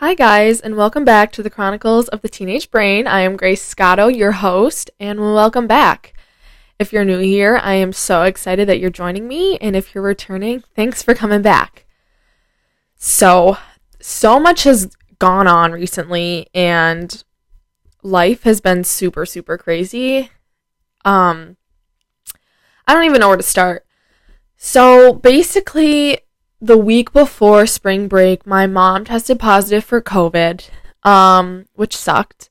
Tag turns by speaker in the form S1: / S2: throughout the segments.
S1: Hi, guys, and welcome back to the Chronicles of the Teenage Brain. I am Grace Scotto, your host, and welcome back. If you're new here, I am so excited that you're joining me, and if you're returning, thanks for coming back. So, so much has gone on recently, and life has been super, super crazy. Um, I don't even know where to start. So, basically, the week before spring break, my mom tested positive for COVID, um, which sucked.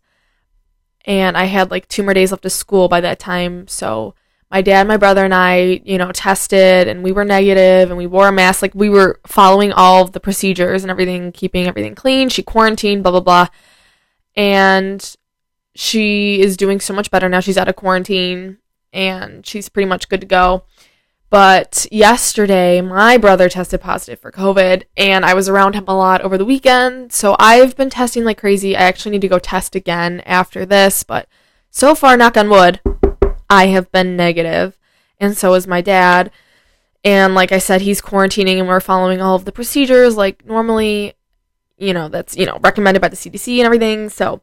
S1: And I had like two more days left of school by that time. So my dad, my brother, and I, you know, tested and we were negative and we wore a mask. Like we were following all of the procedures and everything, keeping everything clean. She quarantined, blah, blah, blah. And she is doing so much better now. She's out of quarantine and she's pretty much good to go. But yesterday, my brother tested positive for COVID, and I was around him a lot over the weekend. So I've been testing like crazy. I actually need to go test again after this, but so far, knock on wood, I have been negative, and so is my dad. And like I said, he's quarantining, and we're following all of the procedures like normally, you know, that's, you know, recommended by the CDC and everything. So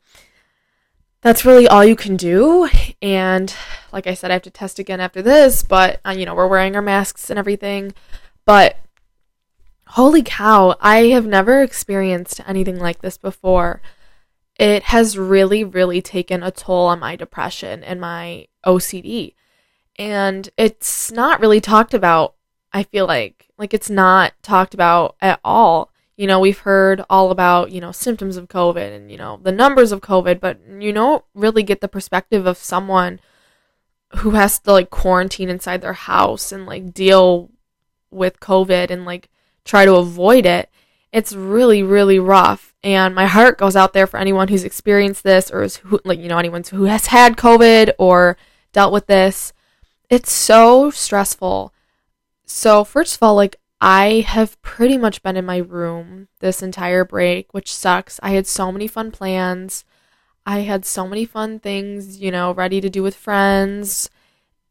S1: that's really all you can do. And like I said, I have to test again after this, but uh, you know, we're wearing our masks and everything. But holy cow, I have never experienced anything like this before. It has really, really taken a toll on my depression and my OCD. And it's not really talked about, I feel like. Like, it's not talked about at all you know, we've heard all about, you know, symptoms of COVID and, you know, the numbers of COVID, but you don't really get the perspective of someone who has to like quarantine inside their house and like deal with COVID and like try to avoid it. It's really, really rough. And my heart goes out there for anyone who's experienced this or is who, like, you know, anyone who has had COVID or dealt with this. It's so stressful. So, first of all, like, I have pretty much been in my room this entire break, which sucks. I had so many fun plans. I had so many fun things, you know, ready to do with friends.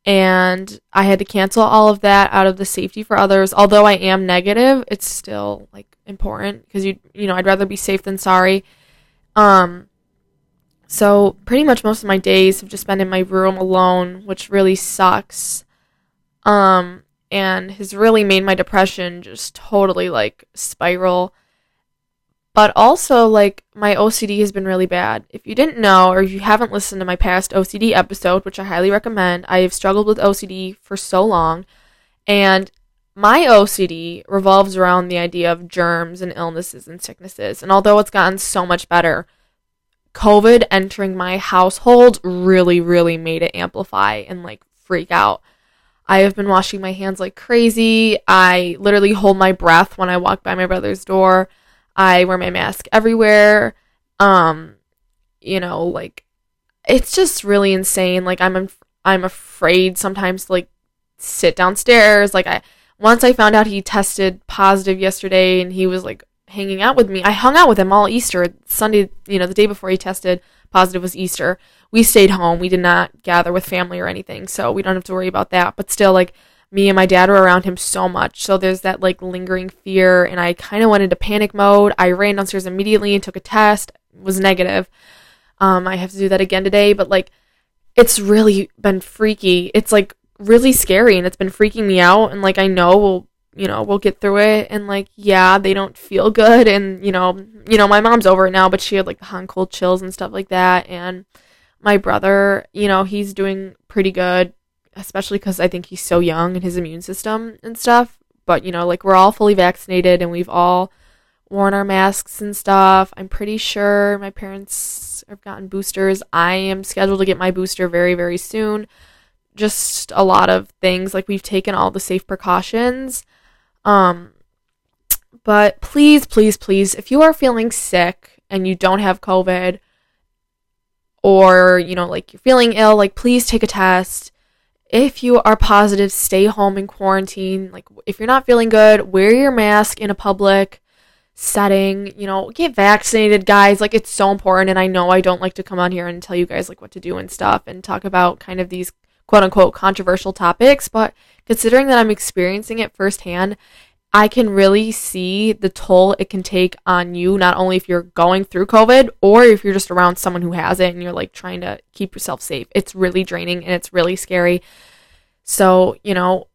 S1: And I had to cancel all of that out of the safety for others. Although I am negative, it's still like important because you you know, I'd rather be safe than sorry. Um so pretty much most of my days have just been in my room alone, which really sucks. Um and has really made my depression just totally like spiral. But also, like, my OCD has been really bad. If you didn't know, or if you haven't listened to my past OCD episode, which I highly recommend, I have struggled with OCD for so long. And my OCD revolves around the idea of germs and illnesses and sicknesses. And although it's gotten so much better, COVID entering my household really, really made it amplify and like freak out. I have been washing my hands like crazy. I literally hold my breath when I walk by my brother's door. I wear my mask everywhere. Um, you know, like it's just really insane. Like I'm I'm afraid sometimes to like sit downstairs. Like I once I found out he tested positive yesterday and he was like hanging out with me. I hung out with him all Easter Sunday, you know, the day before he tested positive was Easter we stayed home. We did not gather with family or anything, so we don't have to worry about that. But still, like me and my dad were around him so much, so there's that like lingering fear, and I kind of went into panic mode. I ran downstairs immediately and took a test, was negative. Um, I have to do that again today, but like it's really been freaky. It's like really scary, and it's been freaking me out. And like I know we'll you know we'll get through it and like yeah they don't feel good and you know you know my mom's over it now but she had like the hot cold chills and stuff like that and my brother, you know, he's doing pretty good, especially because I think he's so young and his immune system and stuff. But, you know, like we're all fully vaccinated and we've all worn our masks and stuff. I'm pretty sure my parents have gotten boosters. I am scheduled to get my booster very, very soon. Just a lot of things. Like we've taken all the safe precautions. Um, but please, please, please, if you are feeling sick and you don't have COVID, or, you know, like you're feeling ill, like please take a test. If you are positive, stay home in quarantine. Like if you're not feeling good, wear your mask in a public setting, you know, get vaccinated, guys. Like it's so important and I know I don't like to come on here and tell you guys like what to do and stuff and talk about kind of these quote unquote controversial topics, but considering that I'm experiencing it firsthand, I can really see the toll it can take on you, not only if you're going through COVID or if you're just around someone who has it and you're like trying to keep yourself safe. It's really draining and it's really scary. So, you know,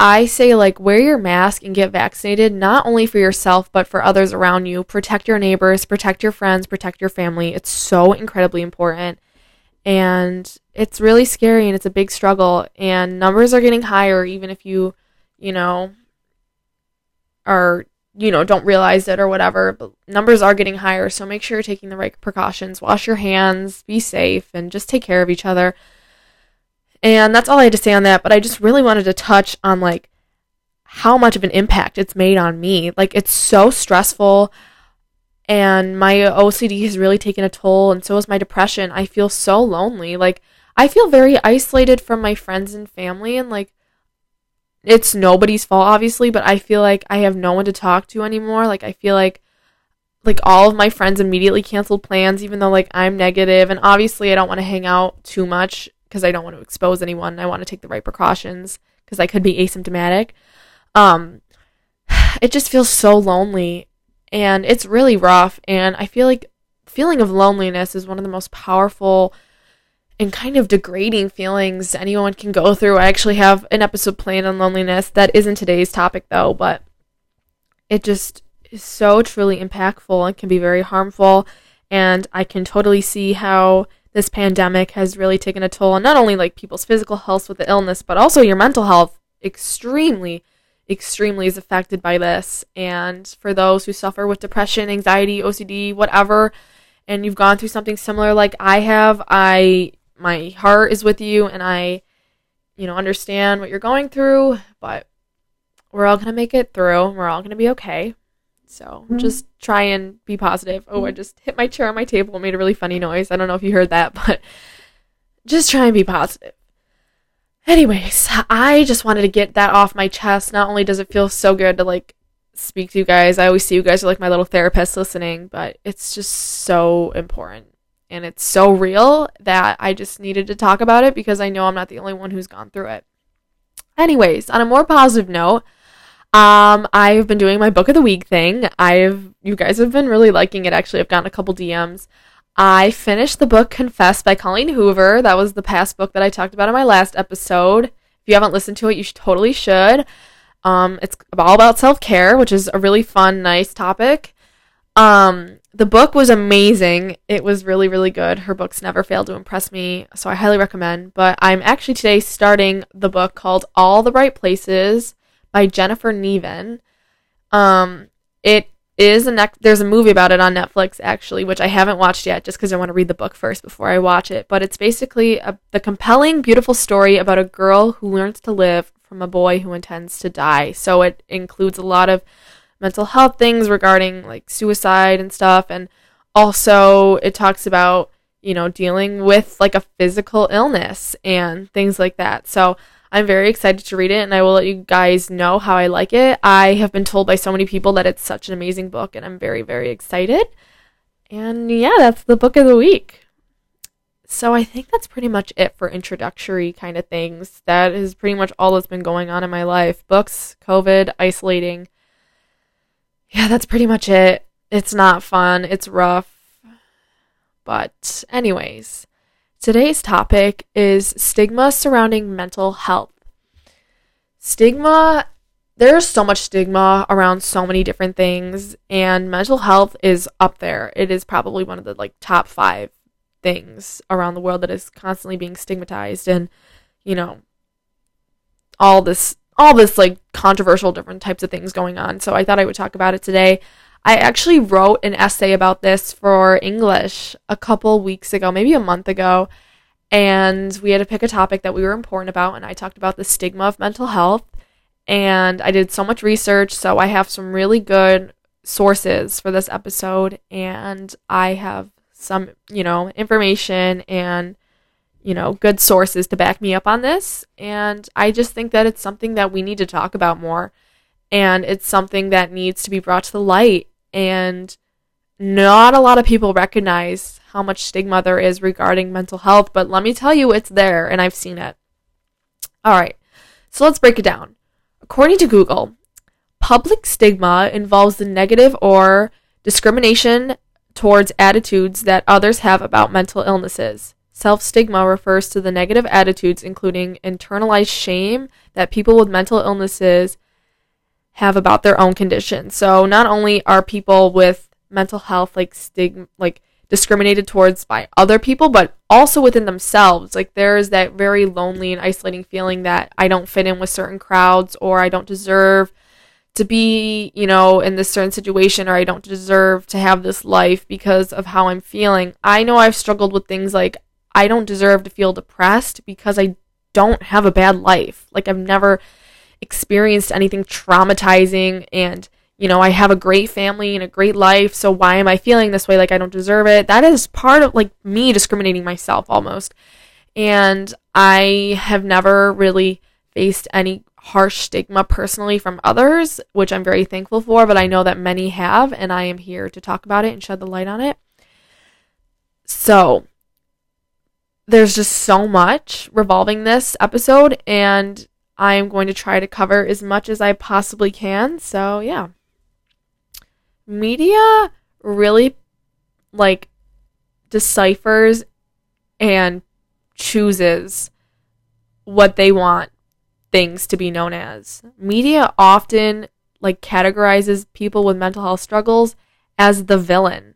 S1: I say like wear your mask and get vaccinated, not only for yourself, but for others around you. Protect your neighbors, protect your friends, protect your family. It's so incredibly important. And it's really scary and it's a big struggle. And numbers are getting higher, even if you, you know, are you know don't realize it or whatever but numbers are getting higher so make sure you're taking the right precautions. Wash your hands be safe and just take care of each other. And that's all i had to say on that but i just really wanted to touch on like how much of an impact it's made on me. Like it's so stressful and my ocd has really taken a toll and so has my depression. I feel so lonely. Like i feel very isolated from my friends and family and like it's nobody's fault obviously but i feel like i have no one to talk to anymore. Like i feel like like all of my friends immediately canceled plans even though like i'm negative. And obviously i don't want to hang out too much because i don't want to expose anyone. I want to take the right precautions because i could be asymptomatic. Um it just feels so lonely and it's really rough. And i feel like feeling of loneliness is one of the most powerful and kind of degrading feelings anyone can go through. I actually have an episode planned on loneliness that isn't today's topic though, but it just is so truly impactful and can be very harmful. And I can totally see how this pandemic has really taken a toll on not only like people's physical health with the illness, but also your mental health extremely, extremely is affected by this. And for those who suffer with depression, anxiety, OCD, whatever, and you've gone through something similar like I have, I my heart is with you and I, you know, understand what you're going through, but we're all going to make it through. We're all going to be okay. So mm-hmm. just try and be positive. Oh, I just hit my chair on my table and made a really funny noise. I don't know if you heard that, but just try and be positive. Anyways, I just wanted to get that off my chest. Not only does it feel so good to like speak to you guys, I always see you guys are like my little therapist listening, but it's just so important and it's so real that I just needed to talk about it because I know I'm not the only one who's gone through it. Anyways, on a more positive note, um, I've been doing my book of the week thing. I've you guys have been really liking it. Actually, I've gotten a couple DMs. I finished the book Confess by Colleen Hoover. That was the past book that I talked about in my last episode. If you haven't listened to it, you totally should. Um, it's all about self care, which is a really fun, nice topic. Um, the book was amazing. It was really, really good. Her books never fail to impress me, so I highly recommend. But I'm actually today starting the book called All the Bright Places by Jennifer Niven. Um, it is a next. There's a movie about it on Netflix actually, which I haven't watched yet, just because I want to read the book first before I watch it. But it's basically a, the compelling, beautiful story about a girl who learns to live from a boy who intends to die. So it includes a lot of mental health things regarding like suicide and stuff and also it talks about you know dealing with like a physical illness and things like that. So i'm very excited to read it and i will let you guys know how i like it. I have been told by so many people that it's such an amazing book and i'm very very excited. And yeah that's the book of the week. So i think that's pretty much it for introductory kind of things. That is pretty much all that's been going on in my life. Books covid isolating yeah, that's pretty much it. It's not fun, it's rough. But, anyways, today's topic is stigma surrounding mental health. Stigma, there's so much stigma around so many different things, and mental health is up there. It is probably one of the like top five things around the world that is constantly being stigmatized and, you know, all this all this like controversial different types of things going on. So I thought I would talk about it today. I actually wrote an essay about this for English a couple weeks ago, maybe a month ago. And we had to pick a topic that we were important about. And I talked about the stigma of mental health. And I did so much research. So I have some really good sources for this episode. And I have some, you know, information and you know, good sources to back me up on this. And I just think that it's something that we need to talk about more. And it's something that needs to be brought to the light. And not a lot of people recognize how much stigma there is regarding mental health, but let me tell you, it's there and I've seen it. All right, so let's break it down. According to Google, Public stigma involves the negative or discrimination towards attitudes that others have about mental illnesses. Self stigma refers to the negative attitudes, including internalized shame, that people with mental illnesses have about their own condition. So not only are people with mental health like stigma like discriminated towards by other people, but also within themselves. Like there is that very lonely and isolating feeling that I don't fit in with certain crowds or I don't deserve to be, you know, in this certain situation or I don't deserve to have this life because of how I'm feeling. I know I've struggled with things like I don't deserve to feel depressed because I don't have a bad life. Like I've never experienced anything traumatizing and you know, I have a great family and a great life, so why am I feeling this way like I don't deserve it? That is part of like me discriminating myself almost. And I have never really faced any harsh stigma personally from others, which I'm very thankful for, but I know that many have, and I am here to talk about it and shed the light on it. So, there's just so much revolving this episode, and I am going to try to cover as much as I possibly can. So, yeah. Media really like deciphers and chooses what they want things to be known as. Media often like categorizes people with mental health struggles as the villain,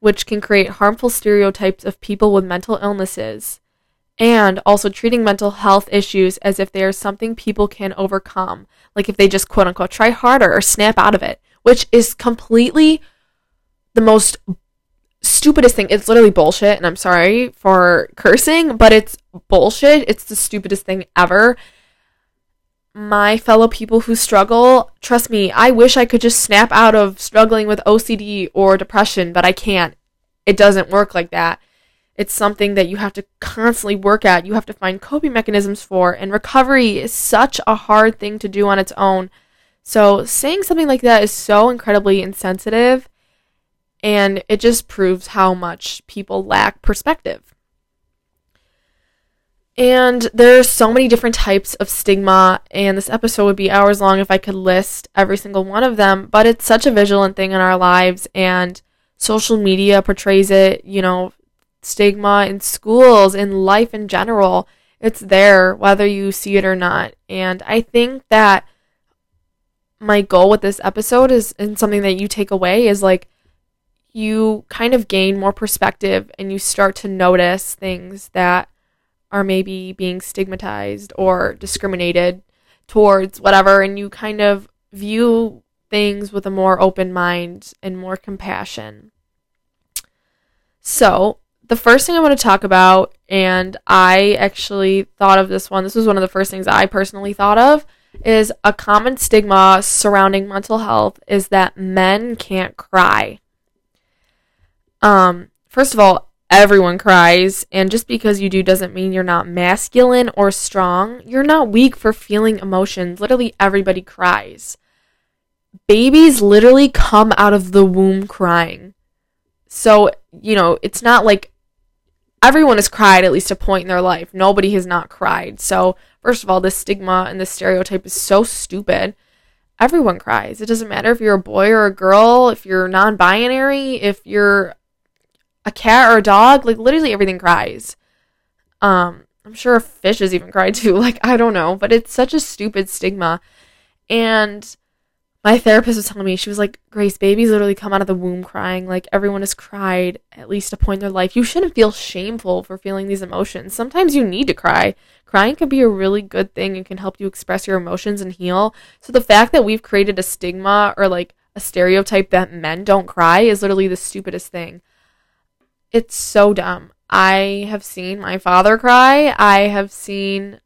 S1: which can create harmful stereotypes of people with mental illnesses and also treating mental health issues as if they are something people can overcome, like if they just quote unquote try harder or snap out of it, which is completely the most stupidest thing. It's literally bullshit, and I'm sorry for cursing, but it's bullshit. It's the stupidest thing ever my fellow people who struggle, trust me, I wish I could just snap out of struggling with OCD or depression, but I can't. It doesn't work like that. It's something that you have to constantly work at. You have to find coping mechanisms for, and recovery is such a hard thing to do on its own. So, saying something like that is so incredibly insensitive, and it just proves how much people lack perspective. And there's so many different types of stigma, and this episode would be hours long if I could list every single one of them, but it's such a vigilant thing in our lives, and social media portrays it, you know, stigma in schools, in life in general. It's there, whether you see it or not. And I think that my goal with this episode is, and something that you take away, is like, you kind of gain more perspective and you start to notice things that are maybe being stigmatized or discriminated towards whatever and you kind of view things with a more open mind and more compassion. So, the first thing I want to talk about, and I actually thought of this one, this was one of the first things I personally thought of, is a common stigma surrounding mental health is that men can't cry. Um, first of all, Everyone cries, and just because you do doesn't mean you're not masculine or strong. You're not weak for feeling emotions. Literally, everybody cries. Babies literally come out of the womb crying. So, you know, it's not like everyone has cried at least a point in their life. Nobody has not cried. So, first of all, this stigma and this stereotype is so stupid. Everyone cries. It doesn't matter if you're a boy or a girl, if you're non binary, if you're a cat or a dog, like literally everything cries. Um, I'm sure fish fishes even cry too. Like, I don't know, but it's such a stupid stigma. And my therapist was telling me, she was like, Grace, babies literally come out of the womb crying. Like, everyone has cried at least a point in their life. You shouldn't feel shameful for feeling these emotions. Sometimes you need to cry. Crying can be a really good thing and can help you express your emotions and heal. So, the fact that we've created a stigma or like a stereotype that men don't cry is literally the stupidest thing. It's so dumb. I have seen my father cry. I have seen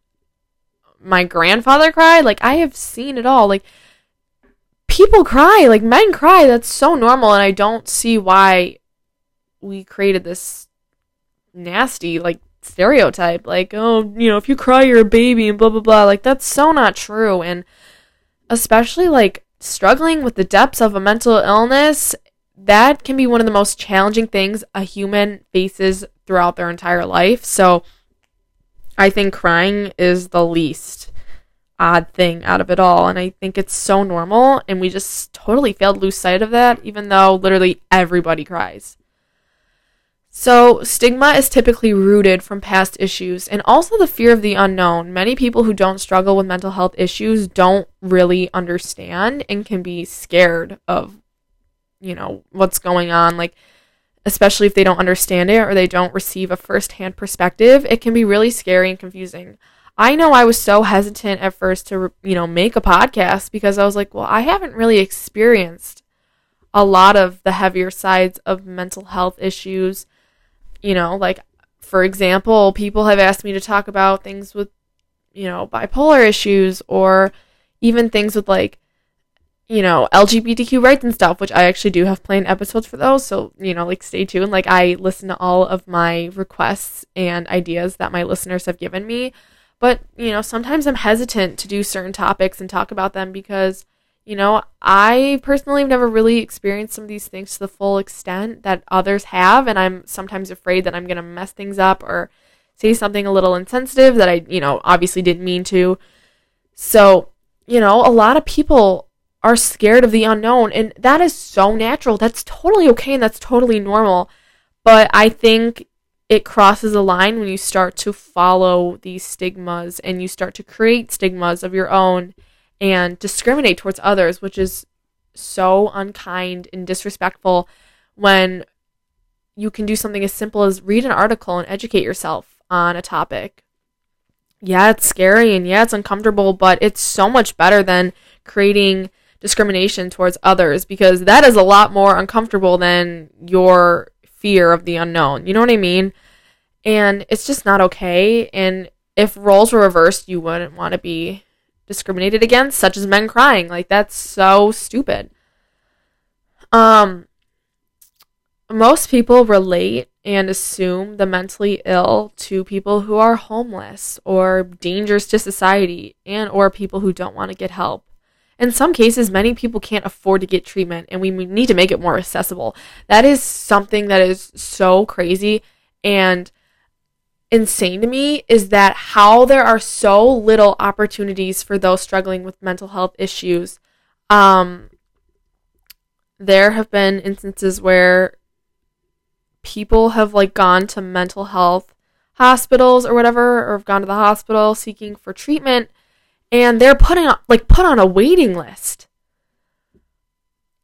S1: my grandfather cry. Like, I have seen it all. Like, people cry. Like, men cry. That's so normal. And I don't see why we created this nasty, like, stereotype. Like, oh, you know, if you cry, you're a baby and blah, blah, blah. Like, that's so not true. And especially, like, struggling with the depths of a mental illness that can be one of the most challenging things a human faces throughout their entire life. So I think crying is the least odd thing out of it all. And I think it's so normal. And we just totally failed to lose sight of that, even though literally everybody cries. So, stigma is typically rooted from past issues and also the fear of the unknown. Many people who don't struggle with mental health issues don't really understand and can be scared of, you know, what's going on. Like, especially if they don't understand it or they don't receive a first hand perspective, it can be really scary and confusing. I know I was so hesitant at first to, you know, make a podcast because I was like, well, I haven't really experienced a lot of the heavier sides of mental health issues. You know, like, for example, people have asked me to talk about things with, you know, bipolar issues or even things with like, you know, LGBTQ rights and stuff, which I actually do have planned episodes for those. So, you know, like stay tuned. Like I listen to all of my requests and ideas that my listeners have given me. But, you know, sometimes I'm hesitant to do certain topics and talk about them because, you know, I personally have never really experienced some of these things to the full extent that others have. And I'm sometimes afraid that I'm going to mess things up or say something a little insensitive that I, you know, obviously didn't mean to. So, you know, a lot of people are scared of the unknown. And that is so natural. That's totally okay and that's totally normal. But I think it crosses a line when you start to follow these stigmas and you start to create stigmas of your own and discriminate towards others, which is so unkind and disrespectful when you can do something as simple as read an article and educate yourself on a topic. Yeah, it's scary and yeah, it's uncomfortable, but it's so much better than creating discrimination towards others because that is a lot more uncomfortable than your fear of the unknown. You know what I mean? And it's just not okay. And if roles were reversed, you wouldn't want to be discriminated against, such as men crying. Like that's so stupid. Um most people relate and assume the mentally ill to people who are homeless or dangerous to society and or people who don't want to get help. In some cases, many people can't afford to get treatment, and we need to make it more accessible. That is something that is so crazy and insane to me is that how there are so little opportunities for those struggling with mental health issues. Um, there have been instances where people have like gone to mental health hospitals or whatever, or have gone to the hospital seeking for treatment and they're putting on, like put on a waiting list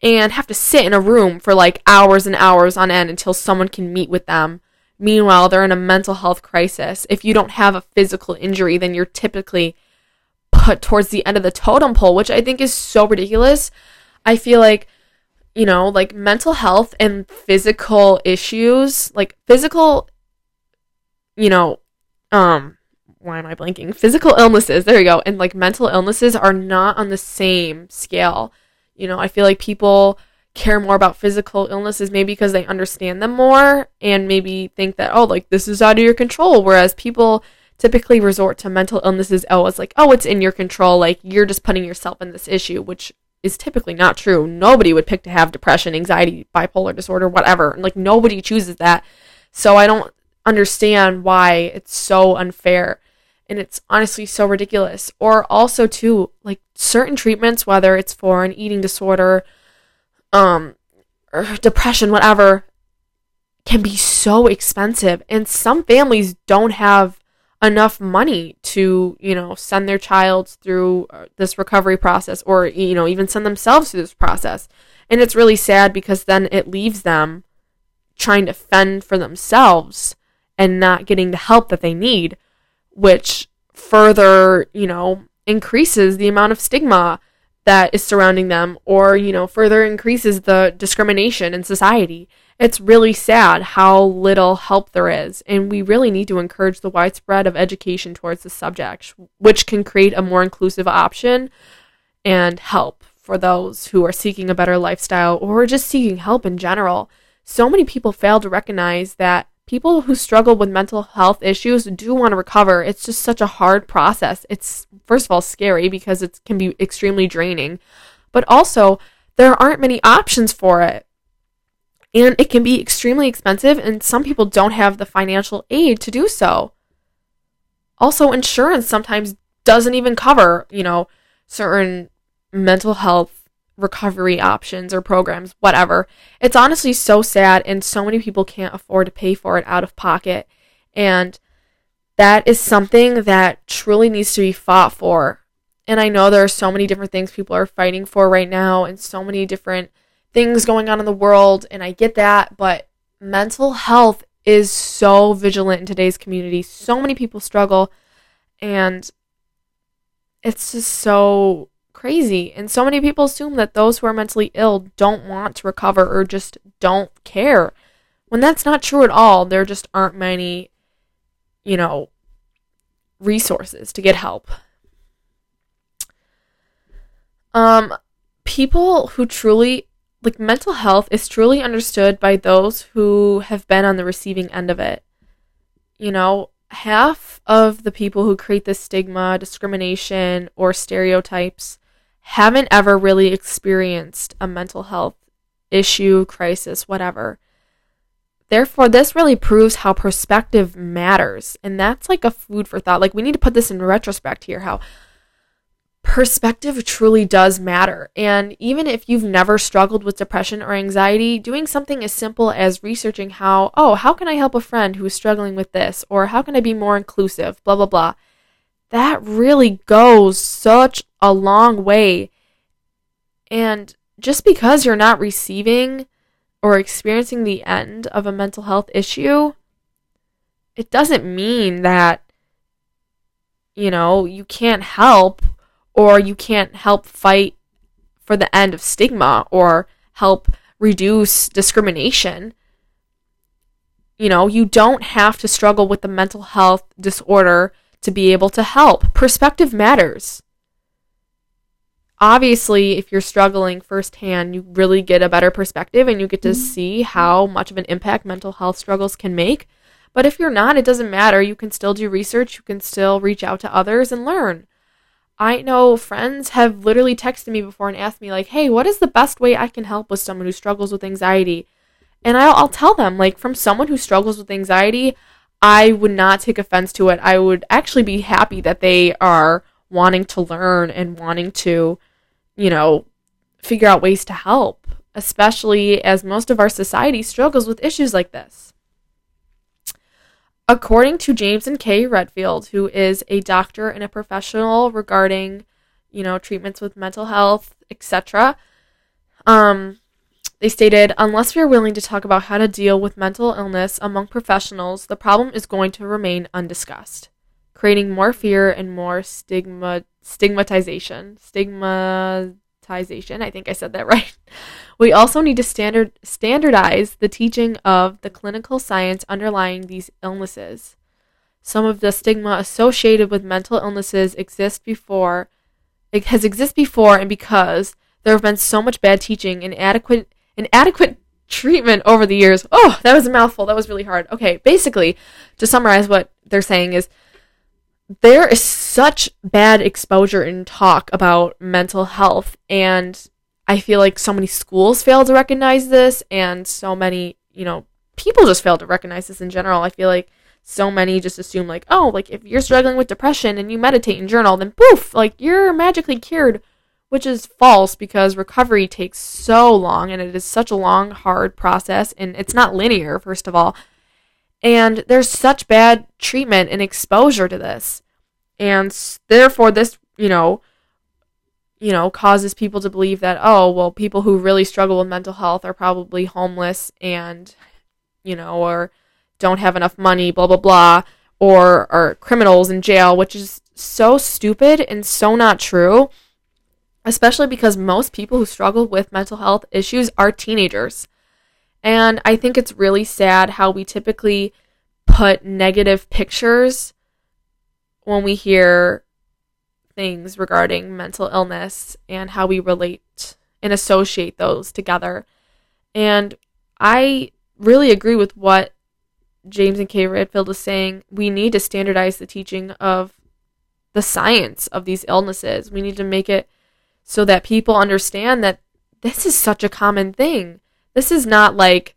S1: and have to sit in a room for like hours and hours on end until someone can meet with them. Meanwhile, they're in a mental health crisis. If you don't have a physical injury, then you're typically put towards the end of the totem pole, which I think is so ridiculous. I feel like, you know, like mental health and physical issues, like physical, you know, um, why am I blanking? Physical illnesses, there you go, and like mental illnesses are not on the same scale. You know, I feel like people care more about physical illnesses maybe because they understand them more and maybe think that, oh, like this is out of your control. Whereas people typically resort to mental illnesses, oh, it's like, oh, it's in your control. Like you're just putting yourself in this issue, which is typically not true. Nobody would pick to have depression, anxiety, bipolar disorder, whatever. Like nobody chooses that. So I don't understand why it's so unfair and it's honestly so ridiculous. Or also too, like certain treatments, whether it's for an eating disorder, um, or depression, whatever, can be so expensive. And some families don't have enough money to, you know, send their child through uh, this recovery process or, you know, even send themselves through this process. And it's really sad because then it leaves them trying to fend for themselves and not getting the help that they need which further, you know, increases the amount of stigma that is surrounding them or, you know, further increases the discrimination in society. It's really sad how little help there is, and we really need to encourage the widespread of education towards the subject, which can create a more inclusive option and help for those who are seeking a better lifestyle or just seeking help in general. So many people fail to recognize that people who struggle with mental health issues do want to recover. It's just such a hard process. It's first of all scary because it can be extremely draining, but also there aren't many options for it. And it can be extremely expensive, and some people don't have the financial aid to do so. Also, insurance sometimes doesn't even cover, you know, certain mental health recovery options or programs, whatever. It's honestly so sad, and so many people can't afford to pay for it out of pocket. And that is something that truly needs to be fought for. And I know there are so many different things people are fighting for right now, and so many different things going on in the world, and I get that, but mental health is so vigilant in today's community. So many people struggle, and it's just so crazy. And so many people assume that those who are mentally ill don't want to recover or just don't care. When that's not true at all, there just aren't many, you know, resources to get help. Um, people who truly like mental health is truly understood by those who have been on the receiving end of it. You know, half of the people who create this stigma, discrimination, or stereotypes haven't ever really experienced a mental health issue, crisis, whatever. Therefore, this really proves how perspective matters. And that's like a food for thought. Like, we need to put this in retrospect here how perspective truly does matter. And even if you've never struggled with depression or anxiety, doing something as simple as researching how, oh, how can I help a friend who is struggling with this? Or how can I be more inclusive? Blah, blah, blah. That really goes such a long way. And just because you're not receiving or experiencing the end of a mental health issue, it doesn't mean that, you know, you can't help or you can't help fight for the end of stigma or help reduce discrimination. You know, you don't have to struggle with the mental health disorder to be able to help. Perspective matters. Obviously, if you're struggling firsthand, you really get a better perspective and you get to mm-hmm. see how much of an impact mental health struggles can make. But if you're not, it doesn't matter. You can still do research, you can still reach out to others and learn. I know friends have literally texted me before and asked me, like, hey, what is the best way I can help with someone who struggles with anxiety? And I'll, I'll tell them, like, from someone who struggles with anxiety, I would not take offense to it. I would actually be happy that they are wanting to learn and wanting to, you know, figure out ways to help, especially as most of our society struggles with issues like this. According to Jamison Kay Redfield, who is a doctor and a professional regarding, you know, treatments with mental health, etc., um, they stated, unless we are willing to talk about how to deal with mental illness among professionals, the problem is going to remain undiscussed, creating more fear and more stigma stigmatization. Stigmatization. I think I said that right. We also need to standard standardize the teaching of the clinical science underlying these illnesses. Some of the stigma associated with mental illnesses exist before it has existed before and because there have been so much bad teaching and inadequate inadequate treatment over the years. Oh, that was a mouthful. That was really hard. Okay, basically, to summarize what they're saying is there is such bad exposure in talk about mental health and I feel like so many schools fail to recognize this, and so many, you know, people just fail to recognize this in general. I feel like so many just assume, like, oh, like if you're struggling with depression and you meditate and journal, then poof, like you're magically cured, which is false because recovery takes so long and it is such a long, hard process, and it's not linear, first of all. And there's such bad treatment and exposure to this. And therefore, this, you know, you know, causes people to believe that, oh, well, people who really struggle with mental health are probably homeless and, you know, or don't have enough money, blah, blah, blah, or are criminals in jail, which is so stupid and so not true, especially because most people who struggle with mental health issues are teenagers. And I think it's really sad how we typically put negative pictures when we hear things regarding mental illness and how we relate and associate those together. And I really agree with what Jamison Kay Redfield is saying. We need to standardize the teaching of the science of these illnesses. We need to make it so that people understand that this is such a common thing. This is not like,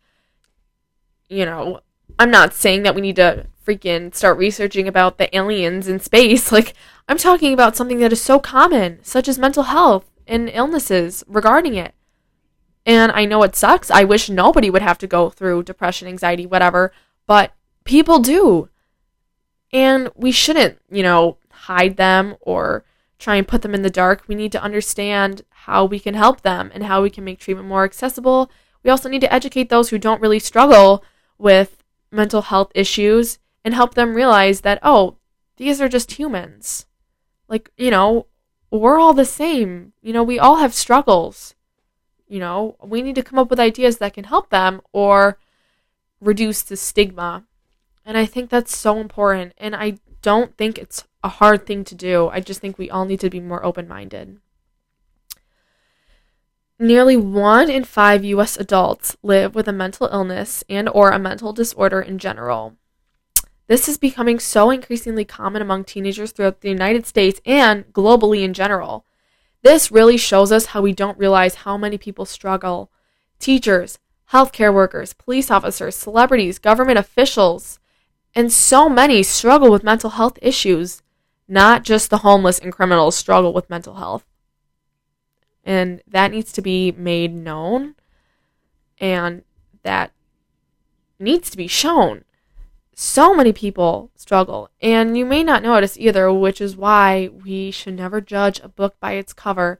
S1: you know, I'm not saying that we need to freaking start researching about the aliens in space. Like, I'm talking about something that is so common, such as mental health and illnesses regarding it. And I know it sucks. I wish nobody would have to go through depression, anxiety, whatever, but people do. And we shouldn't, you know, hide them or try and put them in the dark. We need to understand how we can help them and how we can make treatment more accessible. We also need to educate those who don't really struggle with mental health issues and help them realize that, oh, these are just humans. Like, you know, we're all the same. You know, we all have struggles. You know, we need to come up with ideas that can help them or reduce the stigma. And I think that's so important. And I don't think it's a hard thing to do. I just think we all need to be more open minded. Nearly 1 in 5 US adults live with a mental illness and or a mental disorder in general. This is becoming so increasingly common among teenagers throughout the United States and globally in general. This really shows us how we don't realize how many people struggle. Teachers, healthcare workers, police officers, celebrities, government officials, and so many struggle with mental health issues. Not just the homeless and criminals struggle with mental health. And that needs to be made known and that needs to be shown so many people struggle, and you may not notice either, which is why we should never judge a book by its cover.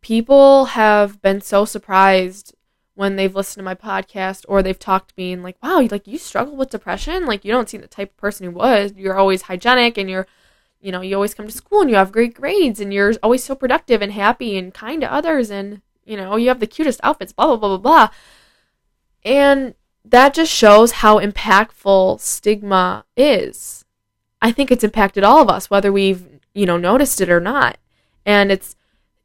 S1: People have been so surprised when they've listened to my podcast or they've talked to me and like, wow, like you struggle with depression? Like you don't seem the type of person who would. You're always hygienic and you're you know, you always come to school and you have great grades and you're always so productive and happy and kind to others and you know, you have the cutest outfits, blah blah blah blah blah. And that just shows how impactful stigma is. I think it's impacted all of us, whether we've, you know, noticed it or not. And it's,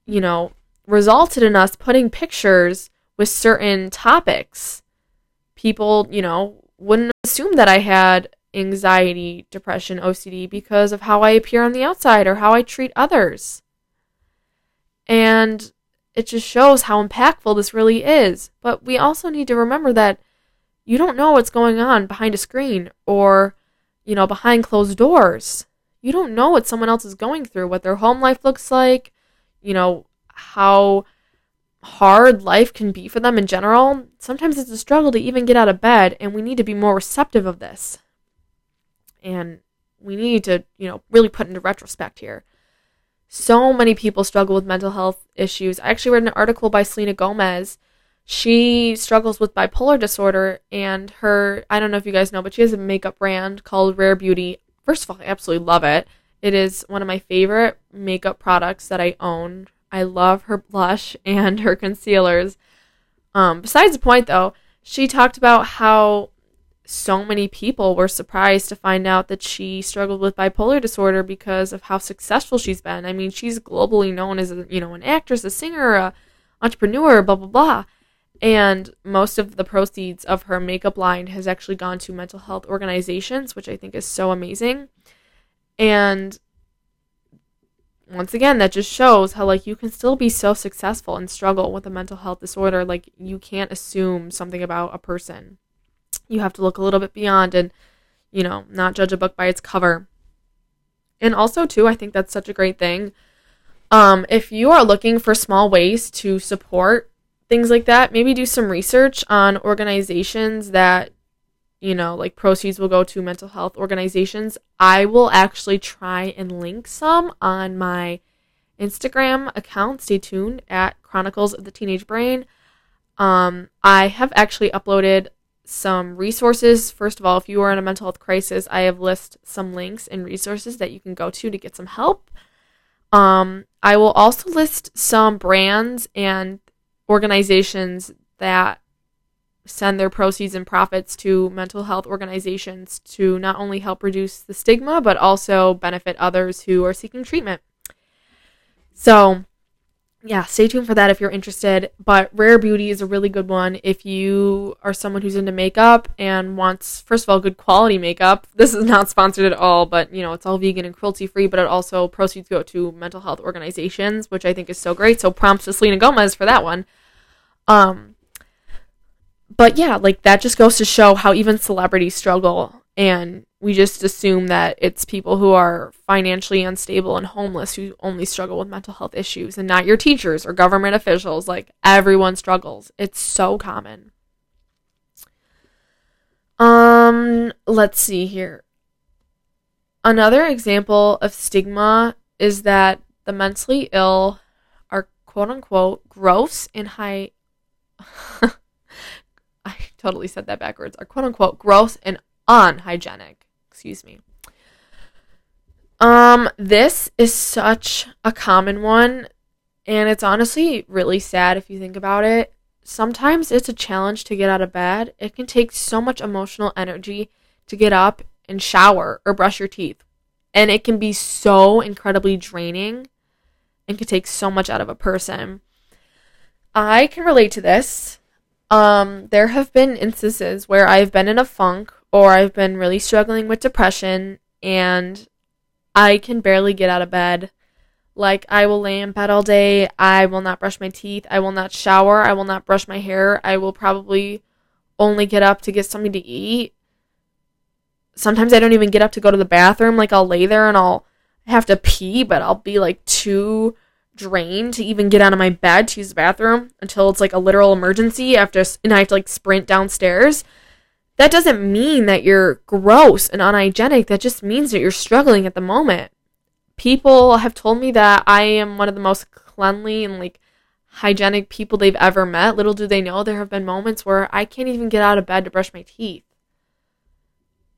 S1: you know, resulted in us putting pictures with certain topics. People, you know, wouldn't assume that I had anxiety, depression, OCD because of how I appear on the outside or how I treat others. And it just shows how impactful this really is. But we also need to remember that you don't know what's going on behind a screen or, you know, behind closed doors. You don't know what someone else is going through, what their home life looks like, you know, how hard life can be for them in general. Sometimes it's a struggle to even get out of bed, and we need to be more receptive of this. And we need to, you know, really put into retrospect here. So many people struggle with mental health issues. I actually read an article by Selena Gomez she struggles with bipolar disorder and her I don't know if you guys know, but she has a makeup brand called Rare Beauty. First of all, I absolutely love it. It is one of my favorite makeup products that I own. I love her blush and her concealers. Um, besides the point though, she talked about how so many people were surprised to find out that she struggled with bipolar disorder because of how successful she's been. I mean, she's globally known as you know, an actress, a singer, a entrepreneur, blah blah blah. And most of the proceeds of her makeup line has actually gone to mental health organizations, which I think is so amazing. And once again, that just shows how like you can still be so successful and struggle with a mental health disorder. Like you can't assume something about a person. You have to look a little bit beyond and, you know, not judge a book by its cover. And also too, I think that's such a great thing. Um, if you are looking for small ways to support things like that. Maybe do some research on organizations that, you know, like proceeds will go to mental health organizations. I will actually try and link some on my Instagram account. Stay tuned at Chronicles of the Teenage Brain. Um, I have actually uploaded some resources. First of all, if you are in a mental health crisis, I have list some links and resources that you can go to to get some help. Um, I will also list some brands and organizations that send their proceeds and profits to mental health organizations to not only help reduce the stigma, but also benefit others who are seeking treatment. So, yeah, stay tuned for that if you're interested. But Rare Beauty is a really good one if you are someone who's into makeup and wants, first of all, good quality makeup. This is not sponsored at all, but you know, it's all vegan and cruelty free, but it also proceeds go to mental health organizations, which I think is so great. So prompts to Selena Gomez for that one. Um, but yeah, like that just goes to show how even celebrities struggle And we just assume that it's people who are financially unstable and homeless who only struggle with mental health issues and not your teachers or government officials. Like everyone struggles. It's so common. Um, let's see here. Another example of stigma is that the mentally ill are quote unquote gross and high totally said that backwards. Are quote unquote gross and unhygienic. Excuse me. Um, this is such a common one, and it's honestly really sad if you think about it. Sometimes it's a challenge to get out of bed. It can take so much emotional energy to get up and shower or brush your teeth. And it can be so incredibly draining and can take so much out of a person. I can relate to this. Um, there have been instances where I've been in a funk or I've been really struggling with depression and I can barely get out of bed. Like, I will lay in bed all day. I will not brush my teeth. I will not shower. I will not brush my hair. I will probably only get up to get something to eat. Sometimes I don't even get up to go to the bathroom. Like, I'll lay there and I'll have to pee, but I'll be like too drained to even get out of my bed to use the bathroom until it's like a literal emergency after and I have to like sprint downstairs. That doesn't mean that you're gross and unhygienic. That just means that you're struggling at the moment. People have told me that I am one of the most cleanly and like hygienic people they've ever met. Little do they know there have been moments where I can't even get out of bed to brush my teeth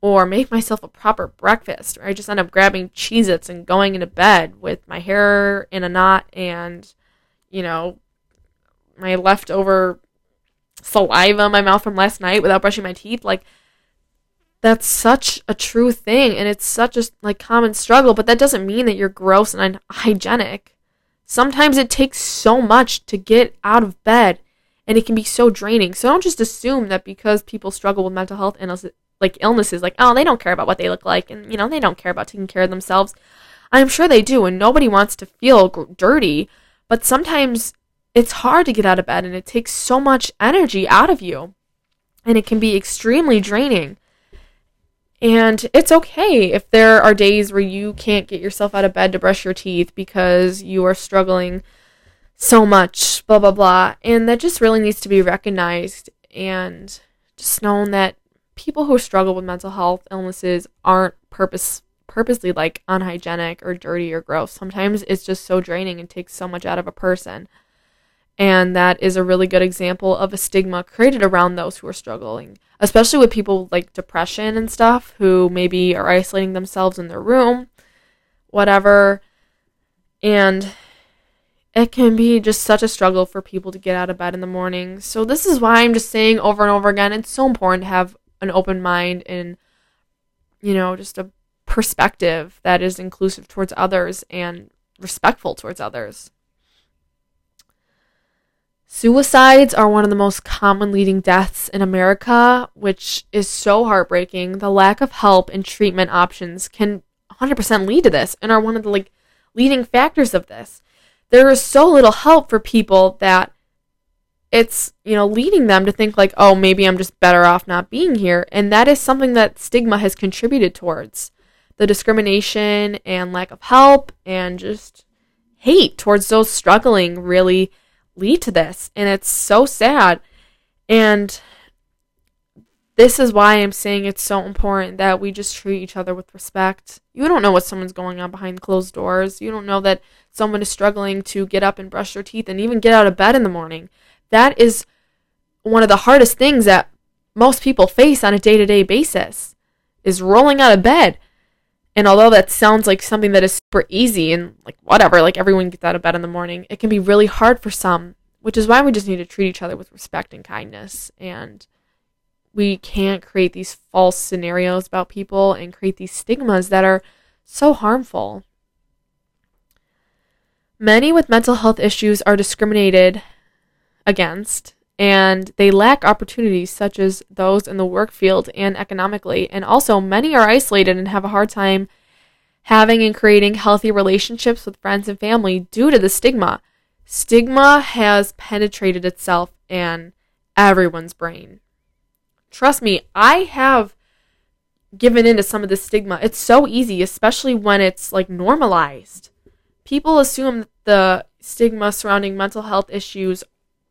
S1: or make myself a proper breakfast. Or I just end up grabbing Cheez Its and going into bed with my hair in a knot and, you know, my leftover saliva in my mouth from last night without brushing my teeth. Like, that's such a true thing and it's such a like common struggle but that doesn't mean that you're gross and unhygienic sometimes it takes so much to get out of bed and it can be so draining so don't just assume that because people struggle with mental health like illnesses like oh they don't care about what they look like and you know they don't care about taking care of themselves i'm sure they do and nobody wants to feel g- dirty but sometimes it's hard to get out of bed and it takes so much energy out of you and it can be extremely draining and it's okay if there are days where you can't get yourself out of bed to brush your teeth because you are struggling so much, blah, blah, blah. And that just really needs to be recognized and just known that people who struggle with mental health illnesses aren't purpose purposely like unhygienic or dirty or gross. Sometimes it's just so draining and takes so much out of a person. And that is a really good example of a stigma created around those who are struggling, especially with people like depression and stuff who maybe are isolating themselves in their room, whatever. And it can be just such a struggle for people to get out of bed in the morning. So, this is why I'm just saying over and over again it's so important to have an open mind and you know just a perspective that is inclusive towards others and respectful towards others Suicides are one of the most common leading deaths in America, which is so heartbreaking. The lack of help and treatment options can 100% lead to this and are one of the like leading factors of this. There is so little help for people that it's you know leading them to think like oh maybe i'm just better off not being here. And that is something that stigma has contributed towards. The discrimination and lack of help and just hate towards those struggling really lead to this. And it's so sad. And this is why i'm saying it's so important that we just treat each other with respect. You don't know what someone's going on behind closed doors. You don't know that someone is struggling to get up and brush their teeth and even get out of bed in the morning that is one of the hardest things that most people face on a day-to-day basis is rolling out of bed. And although that sounds like something that is super easy and like whatever, like everyone gets out of bed in the morning, it can be really hard for some, which is why we just need to treat each other with respect and kindness. And we can't create these false scenarios about people and create these stigmas that are so harmful. Many with mental health issues are discriminated against, and they lack opportunities such as those in the work field and economically. And also, many are isolated and have a hard time having and creating healthy relationships with friends and family due to the stigma. Stigma has penetrated itself in everyone's brain. Trust me, I have given into some of the stigma. It's so easy, especially when it's like normalized. People assume that the stigma surrounding mental health issues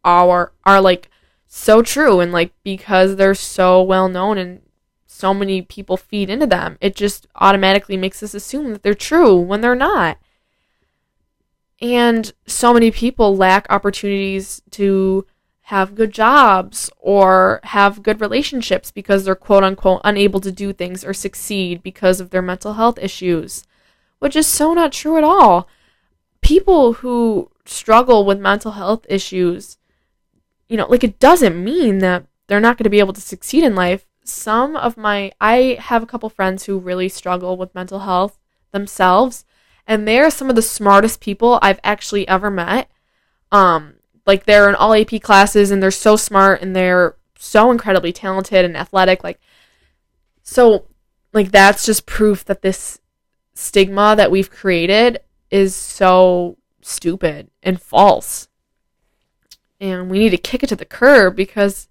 S1: are are like so true and like because they're so well known and so many people feed into them, it just automatically makes us assume that they're true when they're not. And so many people lack opportunities to have good jobs or have good relationships because they're quote unquote unable to do things or succeed because of their mental health issues, which is so not true at all. People who struggle with mental health issues, you know, like it doesn't mean that they're not going to be able to succeed in life. Some of my, I have a couple friends who really struggle with mental health themselves, and they're some of the smartest people I've actually ever met. Um, like they're in all AP classes and they're so smart and they're so incredibly talented and athletic. Like, so, like, that's just proof that this stigma that we've created is so stupid and false. And we need to kick it to the curb because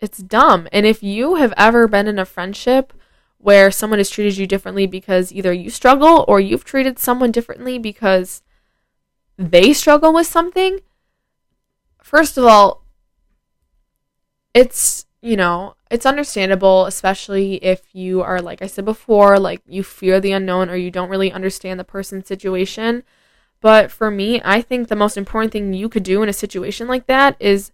S1: it's dumb. And if you have ever been in a friendship where someone has treated you differently because either you struggle or you've treated someone differently because they struggle with something, first of all, it's, you know, it's understandable, especially if you are, like I said before, like you fear the unknown or you don't really understand the person's situation. But for me, I think the most important thing you could do in a situation like that is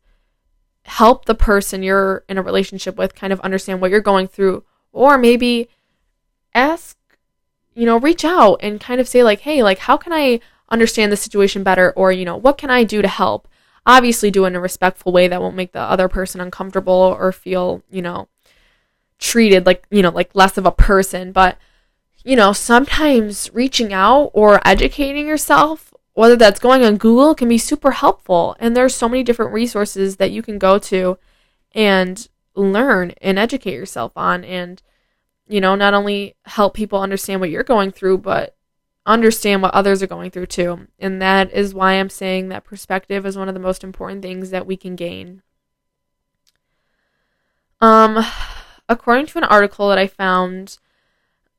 S1: help the person you're in a relationship with kind of understand what you're going through, or maybe ask, you know, reach out and kind of say, like, hey, like, how can I understand the situation better? Or, you know, what can I do to help? obviously do it in a respectful way that won't make the other person uncomfortable or feel, you know, treated like, you know, like less of a person. But, you know, sometimes reaching out or educating yourself, whether that's going on Google, can be super helpful. And there's so many different resources that you can go to and learn and educate yourself on. And, you know, not only help people understand what you're going through, but understand what others are going through too. And that is why I'm saying that perspective is one of the most important things that we can gain. Um according to an article that I found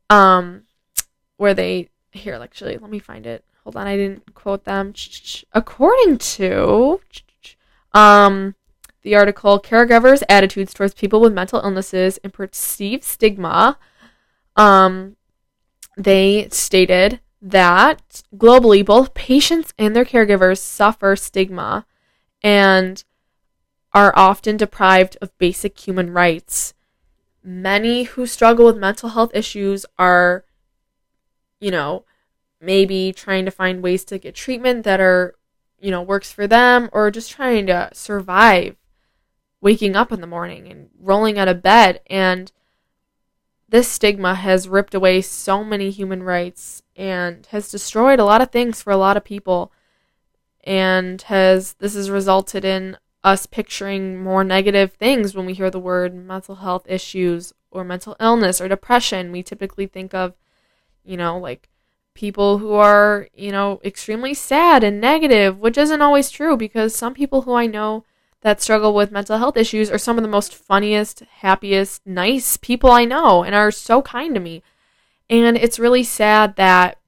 S1: um where they here actually let me find it. Hold on, I didn't quote them. According to um the article caregivers attitudes towards people with mental illnesses and perceived stigma um they stated that globally, both patients and their caregivers suffer stigma and are often deprived of basic human rights. Many who struggle with mental health issues are, you know, maybe trying to find ways to get treatment that are, you know, works for them or just trying to survive waking up in the morning and rolling out of bed. And this stigma has ripped away so many human rights and has destroyed a lot of things for a lot of people. And has this has resulted in us picturing more negative things when we hear the word mental health issues or mental illness or depression we typically think of you know like people who are you know extremely sad and negative which isn't always true because some people who i know that struggle with mental health issues are some of the most funniest, happiest, nice people I know and are so kind to me. And it's really sad that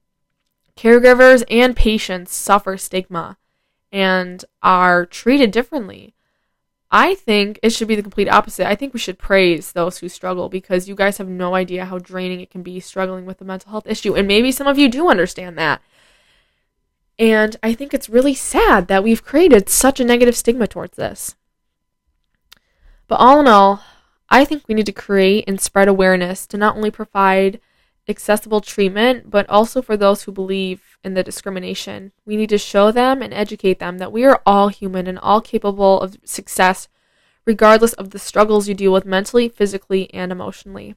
S1: caregivers and patients suffer stigma and are treated differently. I think it should be the complete opposite. I think we should praise those who struggle because you guys have no idea how draining it can be struggling with a mental health issue. And maybe some of you do understand that. And I think it's really sad that we've created such a negative stigma towards this. But all in all, I think we need to create and spread awareness to not only provide accessible treatment, but also for those who believe in the discrimination. We need to show them and educate them that we are all human and all capable of success, regardless of the struggles you deal with mentally, physically, and emotionally.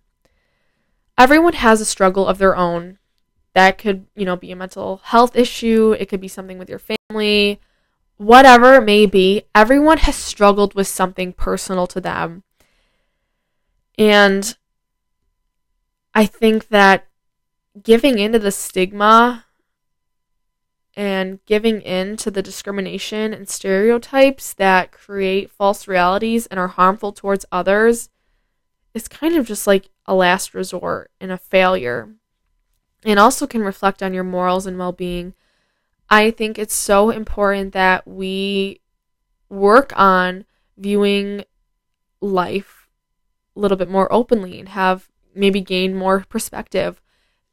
S1: Everyone has a struggle of their own, that could, you know, be a mental health issue, it could be something with your family, whatever it may be. Everyone has struggled with something personal to them. And I think that giving into the stigma and giving in to the discrimination and stereotypes that create false realities and are harmful towards others is kind of just like a last resort and a failure, and also can reflect on your morals and well being. I think it's so important that we work on viewing life a little bit more openly and have maybe gain more perspective.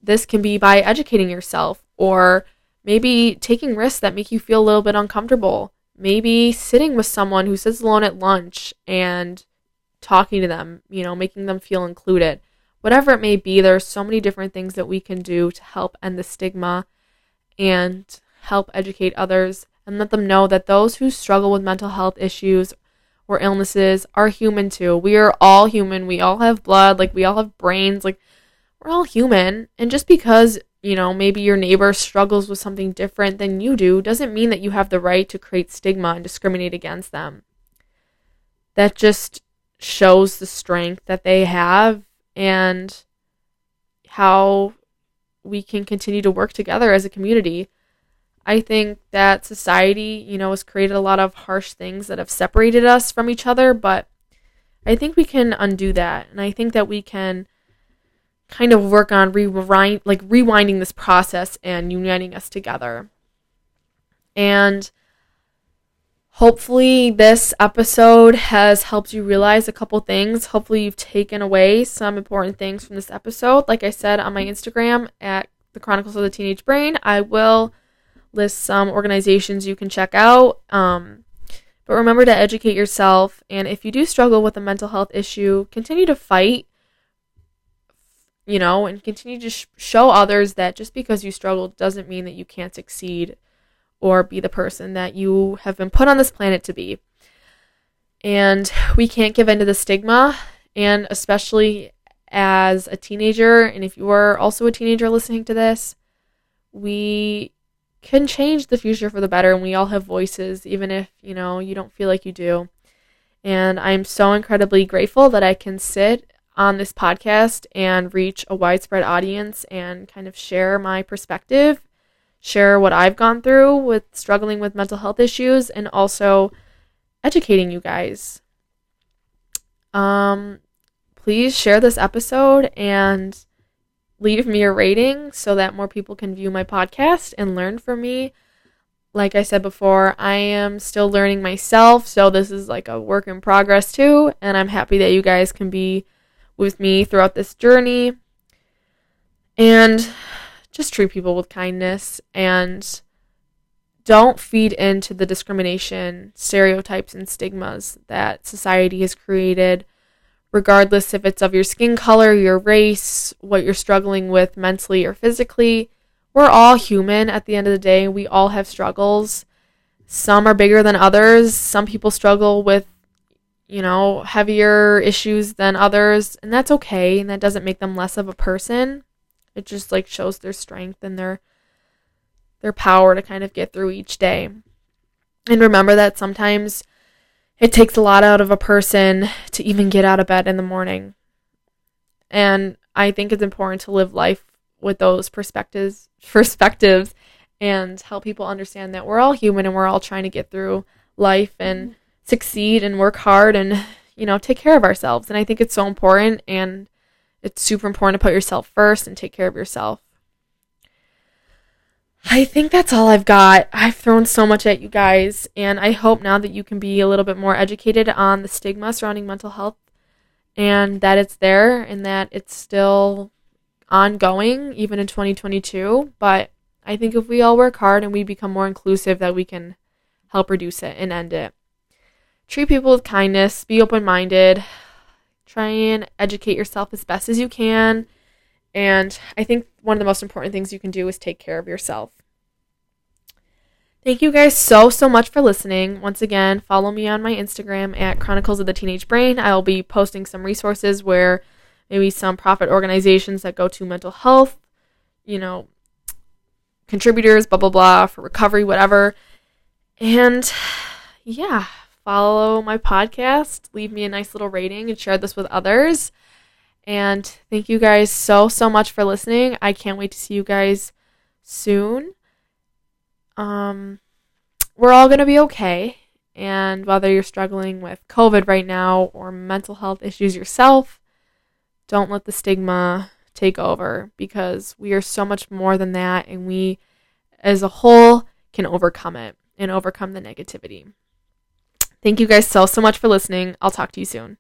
S1: This can be by educating yourself or maybe taking risks that make you feel a little bit uncomfortable. Maybe sitting with someone who sits alone at lunch and talking to them, you know, making them feel included. Whatever it may be, there are so many different things that we can do to help end the stigma and help educate others and let them know that those who struggle with mental health issues or illnesses are human too. We are all human. We all have blood, like we all have brains, like we're all human. And just because, you know, maybe your neighbor struggles with something different than you do doesn't mean that you have the right to create stigma and discriminate against them. That just shows the strength that they have and how we can continue to work together as a community. I think that society, you know, has created a lot of harsh things that have separated us from each other, but I think we can undo that. And I think that we can kind of work on rewind like rewinding this process and uniting us together. And hopefully this episode has helped you realize a couple things. Hopefully you've taken away some important things from this episode. Like I said on my Instagram at the Chronicles of the Teenage Brain, I will list some organizations you can check out. Um, but remember to educate yourself. And if you do struggle with a mental health issue, continue to fight, you know, and continue to sh- show others that just because you struggle doesn't mean that you can't succeed or be the person that you have been put on this planet to be. And we can't give in to the stigma. And especially as a teenager, and if you are also a teenager listening to this, we can change the future for the better and we all have voices even if you know you don't feel like you do. And i'm so incredibly grateful that i can sit on this podcast and reach a widespread audience and kind of share my perspective share what i've gone through with struggling with mental health issues and also educating you guys. Um please share this episode and leave me a rating so that more people can view my podcast and learn from me. Like I said before, I am still learning myself, so this is like a work in progress too, and I'm happy that you guys can be with me throughout this journey. And just treat people with kindness and don't feed into the discrimination, stereotypes, and stigmas that society has created regardless if it's of your skin color, your race, what you're struggling with mentally or physically. We're all human at the end of the day. We all have struggles. Some are bigger than others. Some people struggle with, you know, heavier issues than others, and that's okay. And that doesn't make them less of a person. It just like shows their strength and their their power to kind of get through each day. And remember that sometimes it takes a lot out of a person to even get out of bed in the morning. And I think it's important to live life with those perspectives perspectives and help people understand that we're all human and we're all trying to get through life and mm-hmm. succeed and work hard and you know take care of ourselves. And i think it's so important and it's super important to put yourself first and take care of yourself I think that's all I've got. I've thrown so much at you guys, and I hope now that you can be a little bit more educated on the stigma surrounding mental health and that it's there and that it's still ongoing even in 2022. But I think if we all work hard and we become more inclusive, that we can help reduce it and end it. Treat people with kindness, be open minded, try and educate yourself as best as you can. And I think one of the most important things you can do is take care of yourself. Thank you guys so, so much for listening. Once again, follow me on my Instagram at Chronicles of the Teenage Brain. I'll be posting some resources where maybe some profit organizations that go to mental health, you know, contributors, blah, blah, blah, for recovery, whatever. And yeah, follow my podcast, leave me a nice little rating, and share this with others. And thank you guys so, so much for listening. I can't wait to see you guys soon. Um, we're all going to be okay. And whether you're struggling with COVID right now or mental health issues yourself, don't let the stigma take over because we are so much more than that and we as a whole can overcome it and overcome the negativity. Thank you guys so so much for listening. I'll talk to you soon.